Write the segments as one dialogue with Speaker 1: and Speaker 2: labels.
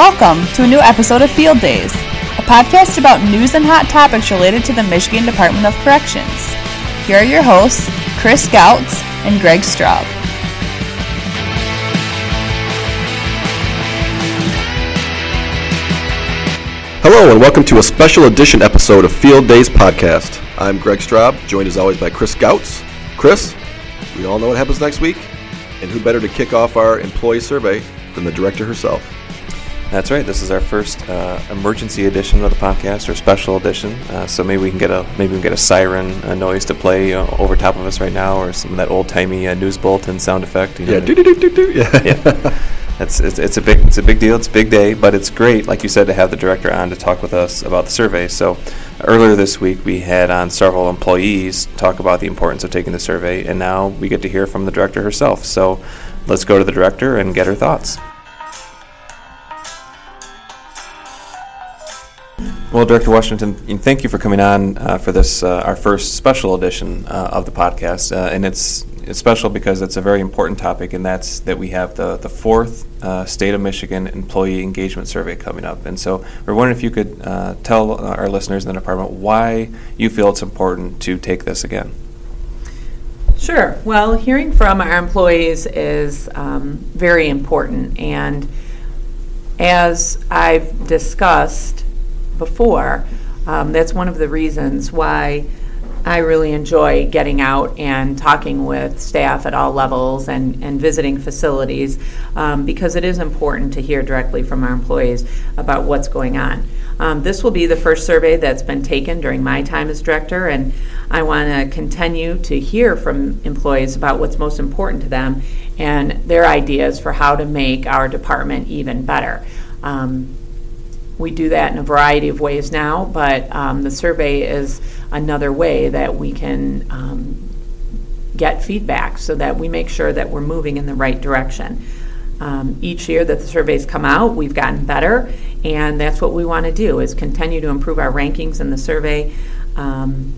Speaker 1: Welcome to a new episode of Field Days, a podcast about news and hot topics related to the Michigan Department of Corrections. Here are your hosts, Chris Gautz and Greg Straub.
Speaker 2: Hello, and welcome to a special edition episode of Field Days Podcast. I'm Greg Straub, joined as always by Chris Gautz. Chris, we all know what happens next week, and who better to kick off our employee survey than the director herself?
Speaker 3: That's right. This is our first uh, emergency edition of the podcast, or special edition. Uh, so maybe we can get a maybe we can get a siren a noise to play uh, over top of us right now, or some of that old timey uh, news bulletin sound effect.
Speaker 2: You know, yeah, do do do do
Speaker 3: Yeah, yeah. That's it's, it's a big it's a big deal. It's a big day, but it's great, like you said, to have the director on to talk with us about the survey. So earlier this week, we had on several employees talk about the importance of taking the survey, and now we get to hear from the director herself. So let's go to the director and get her thoughts. Well, Director Washington, thank you for coming on uh, for this, uh, our first special edition uh, of the podcast. Uh, and it's it's special because it's a very important topic, and that's that we have the, the fourth uh, State of Michigan Employee Engagement Survey coming up. And so we're wondering if you could uh, tell our listeners in the department why you feel it's important to take this again.
Speaker 4: Sure. Well, hearing from our employees is um, very important. And as I've discussed before, um, that's one of the reasons why I really enjoy getting out and talking with staff at all levels and, and visiting facilities um, because it is important to hear directly from our employees about what's going on. Um, this will be the first survey that's been taken during my time as director, and I want to continue to hear from employees about what's most important to them and their ideas for how to make our department even better. Um, we do that in a variety of ways now, but um, the survey is another way that we can um, get feedback so that we make sure that we're moving in the right direction. Um, each year that the surveys come out, we've gotten better, and that's what we want to do is continue to improve our rankings in the survey. Um,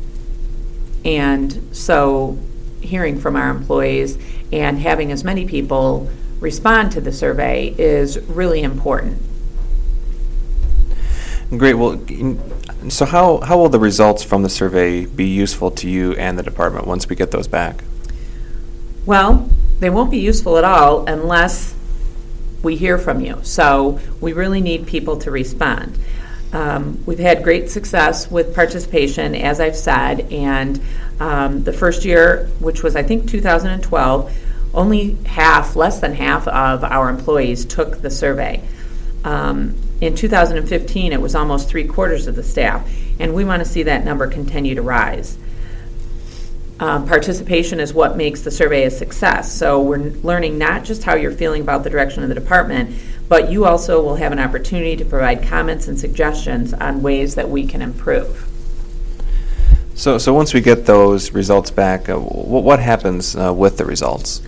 Speaker 4: and so, hearing from our employees and having as many people respond to the survey is really important.
Speaker 3: Great. Well, so how, how will the results from the survey be useful to you and the department once we get those back?
Speaker 4: Well, they won't be useful at all unless we hear from you. So we really need people to respond. Um, we've had great success with participation, as I've said, and um, the first year, which was I think 2012, only half, less than half of our employees took the survey. Um, in 2015, it was almost three quarters of the staff, and we want to see that number continue to rise. Um, participation is what makes the survey a success. So we're learning not just how you're feeling about the direction of the department, but you also will have an opportunity to provide comments and suggestions on ways that we can improve.
Speaker 3: So, so once we get those results back, uh, what happens uh, with the results?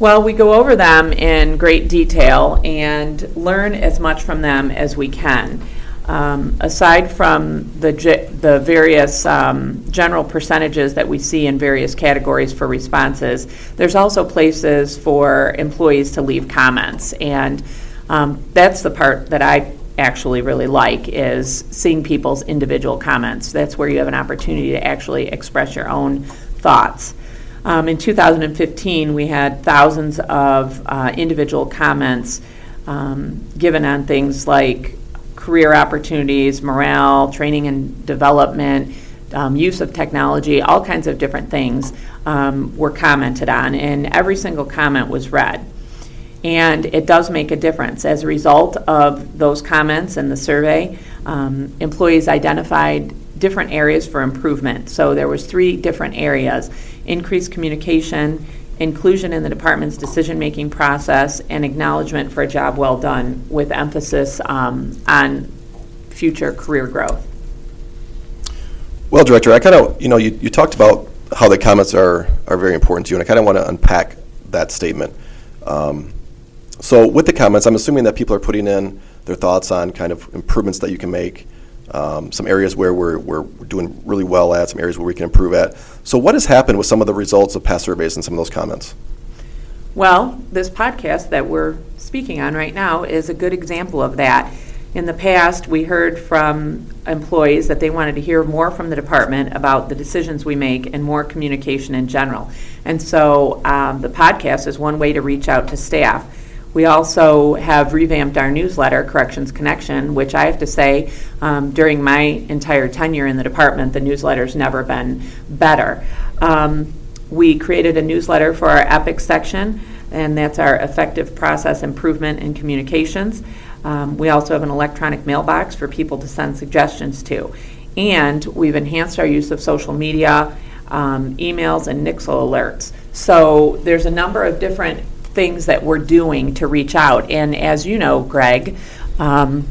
Speaker 4: Well, we go over them in great detail and learn as much from them as we can. Um, aside from the, the various um, general percentages that we see in various categories for responses, there's also places for employees to leave comments. And um, that's the part that I actually really like is seeing people's individual comments. That's where you have an opportunity to actually express your own thoughts. Um, in 2015, we had thousands of uh, individual comments um, given on things like career opportunities, morale, training and development, um, use of technology, all kinds of different things um, were commented on, and every single comment was read. And it does make a difference. As a result of those comments and the survey, um, employees identified different areas for improvement. So there was three different areas increased communication, inclusion in the department's decision-making process, and acknowledgement for a job well done, with emphasis um, on future career growth.
Speaker 2: Well, Director, I kind of, you know, you, you talked about how the comments are, are very important to you, and I kind of want to unpack that statement. Um, so, with the comments, I'm assuming that people are putting in their thoughts on kind of improvements that you can make um, some areas where we're, we're doing really well at, some areas where we can improve at. So, what has happened with some of the results of past surveys and some of those comments?
Speaker 4: Well, this podcast that we're speaking on right now is a good example of that. In the past, we heard from employees that they wanted to hear more from the department about the decisions we make and more communication in general. And so um, the podcast is one way to reach out to staff. We also have revamped our newsletter, Corrections Connection, which I have to say, um, during my entire tenure in the department, the newsletter's never been better. Um, we created a newsletter for our EPIC section, and that's our Effective Process Improvement in Communications. Um, we also have an electronic mailbox for people to send suggestions to. And we've enhanced our use of social media, um, emails, and Nixle alerts. So there's a number of different things that we're doing to reach out. And as you know, Greg, um,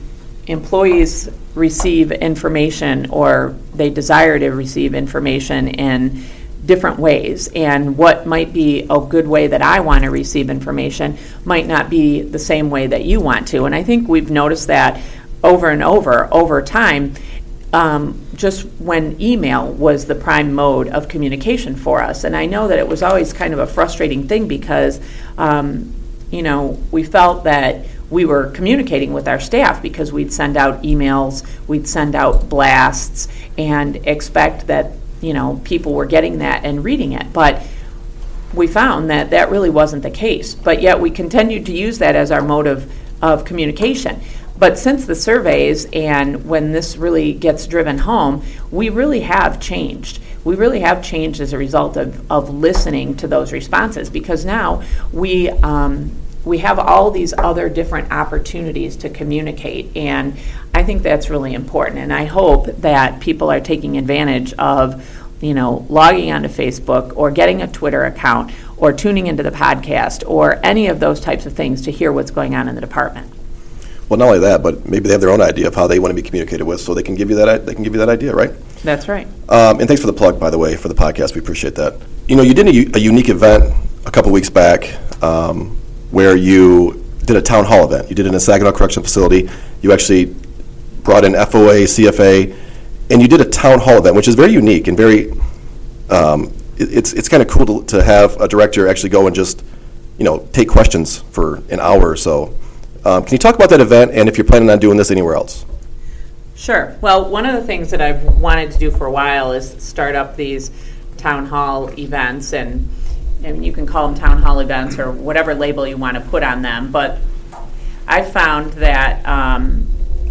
Speaker 4: employees receive information or they desire to receive information in different ways. And what might be a good way that I want to receive information might not be the same way that you want to. And I think we've noticed that over and over over time. Um, just when email was the prime mode of communication for us. And I know that it was always kind of a frustrating thing because, um, you know, we felt that we were communicating with our staff because we'd send out emails, we'd send out blasts, and expect that, you know, people were getting that and reading it. But we found that that really wasn't the case. But yet we continued to use that as our mode of, of communication. But since the surveys and when this really gets driven home, we really have changed. We really have changed as a result of, of listening to those responses because now we, um, we have all these other different opportunities to communicate. And I think that's really important. And I hope that people are taking advantage of you know, logging onto Facebook or getting a Twitter account or tuning into the podcast or any of those types of things to hear what's going on in the department.
Speaker 2: Well, not only that, but maybe they have their own idea of how they want to be communicated with, so they can give you that. They can give you that idea, right?
Speaker 4: That's right.
Speaker 2: Um, and thanks for the plug, by the way, for the podcast. We appreciate that. You know, you did a unique event a couple weeks back um, where you did a town hall event. You did it in a Saginaw Correction Facility. You actually brought in FOA, CFA, and you did a town hall event, which is very unique and very. Um, it, it's it's kind of cool to, to have a director actually go and just, you know, take questions for an hour or so. Um, can you talk about that event and if you're planning on doing this anywhere else?
Speaker 4: Sure. Well, one of the things that I've wanted to do for a while is start up these town hall events, and I mean, you can call them town hall events or whatever label you want to put on them. But I found that um,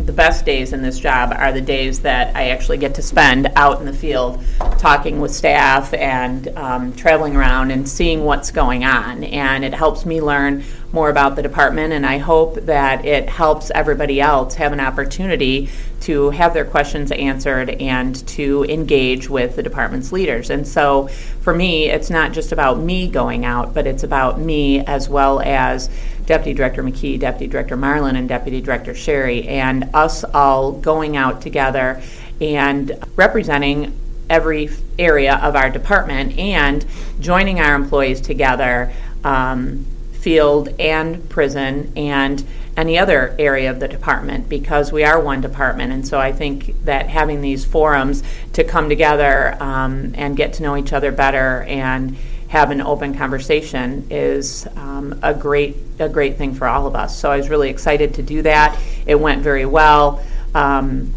Speaker 4: the best days in this job are the days that I actually get to spend out in the field talking with staff and um, traveling around and seeing what's going on. And it helps me learn more about the department, and I hope that it helps everybody else have an opportunity to have their questions answered and to engage with the department's leaders. And so for me, it's not just about me going out, but it's about me as well as Deputy Director McKee, Deputy Director Marlan, and Deputy Director Sherry, and us all going out together and representing every area of our department and joining our employees together, um, field and prison, and any other area of the department because we are one department. And so I think that having these forums to come together um, and get to know each other better and have an open conversation is um, a great a great thing for all of us. So I was really excited to do that. It went very well. Um,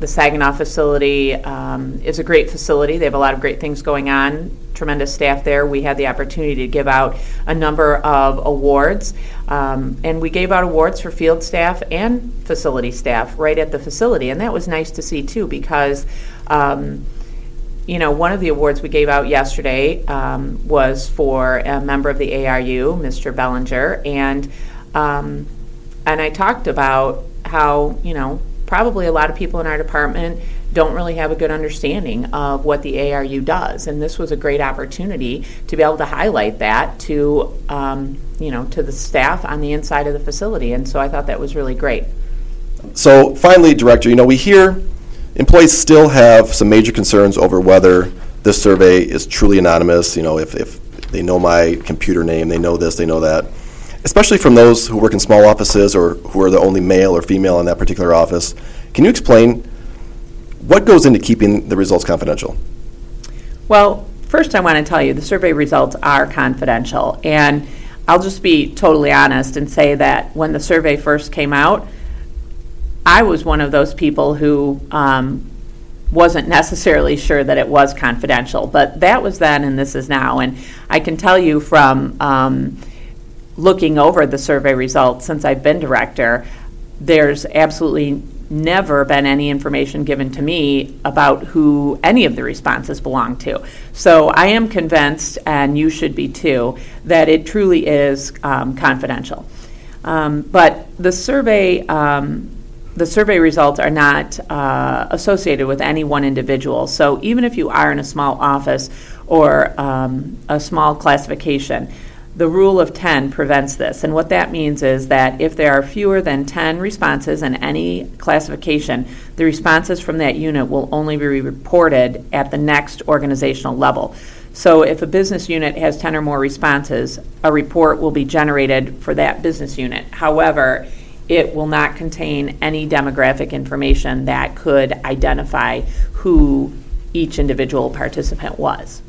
Speaker 4: the Saginaw facility um, is a great facility. They have a lot of great things going on. Tremendous staff there. We had the opportunity to give out a number of awards, um, and we gave out awards for field staff and facility staff right at the facility, and that was nice to see too because. You know, one of the awards we gave out yesterday um, was for a member of the ARU, Mr. Bellinger, and um, and I talked about how you know probably a lot of people in our department don't really have a good understanding of what the ARU does, and this was a great opportunity to be able to highlight that to um, you know to the staff on the inside of the facility, and so I thought that was really great.
Speaker 2: So finally, Director, you know, we hear employees still have some major concerns over whether this survey is truly anonymous, you know, if, if they know my computer name, they know this, they know that. Especially from those who work in small offices or who are the only male or female in that particular office. Can you explain what goes into keeping the results confidential?
Speaker 4: Well, first I want to tell you the survey results are confidential, and I'll just be totally honest and say that when the survey first came out, I was one of those people who um, wasn't necessarily sure that it was confidential, but that was then and this is now. And I can tell you from um, looking over the survey results since I've been director, there's absolutely never been any information given to me about who any of the responses belong to. So I am convinced, and you should be too, that it truly is um, confidential. Um, but the survey, um, the survey results are not uh, associated with any one individual. So even if you are in a small office or um, a small classification, the rule of 10 prevents this. And what that means is that if there are fewer than 10 responses in any classification, the responses from that unit will only be reported at the next organizational level. So if a business unit has 10 or more responses, a report will be generated for that business unit. However, it will not contain any demographic information that could identify who each individual participant was.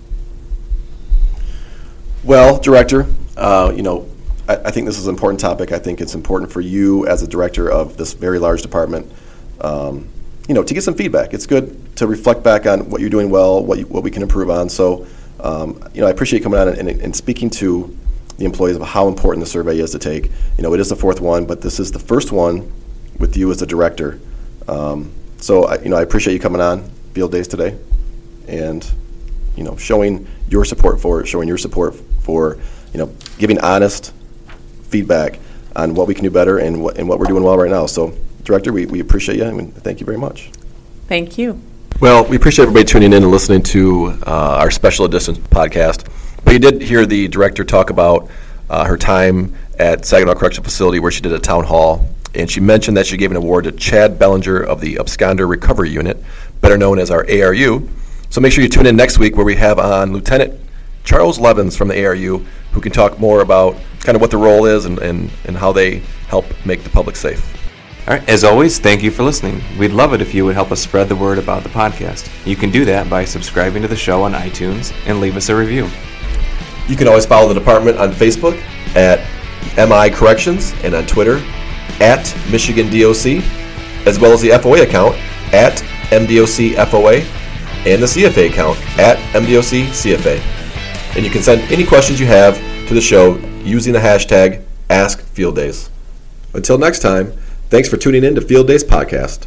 Speaker 2: Well, Director, uh, you know, I, I think this is an important topic. I think it's important for you as a director of this very large department, um, you know, to get some feedback. It's good to reflect back on what you're doing well, what, you, what we can improve on. So, um, you know, I appreciate coming on and, and, and speaking to the employees of how important the survey is to take. You know, it is the fourth one, but this is the first one with you as the director. Um, so, I, you know, I appreciate you coming on Field Days today, and you know, showing your support for it, showing your support for, you know, giving honest feedback on what we can do better and what, and what we're doing well right now. So, Director, we, we appreciate you I and thank you very much.
Speaker 4: Thank you.
Speaker 2: Well, we appreciate everybody tuning in and listening to uh, our special edition podcast. But you did hear the director talk about uh, her time at Saginaw Correctional Facility where she did a town hall. And she mentioned that she gave an award to Chad Bellinger of the Absconder Recovery Unit, better known as our ARU. So make sure you tune in next week where we have on Lieutenant Charles Levins from the ARU who can talk more about kind of what the role is and, and, and how they help make the public safe.
Speaker 3: All right, as always, thank you for listening. We'd love it if you would help us spread the word about the podcast. You can do that by subscribing to the show on iTunes and leave us a review.
Speaker 2: You can always follow the department on Facebook at MI Corrections and on Twitter at Michigan DOC, as well as the FOA account at MDOC FOA and the CFA account at MDOC CFA. And you can send any questions you have to the show using the hashtag AskFieldDays. Until next time, thanks for tuning in to Field Days Podcast.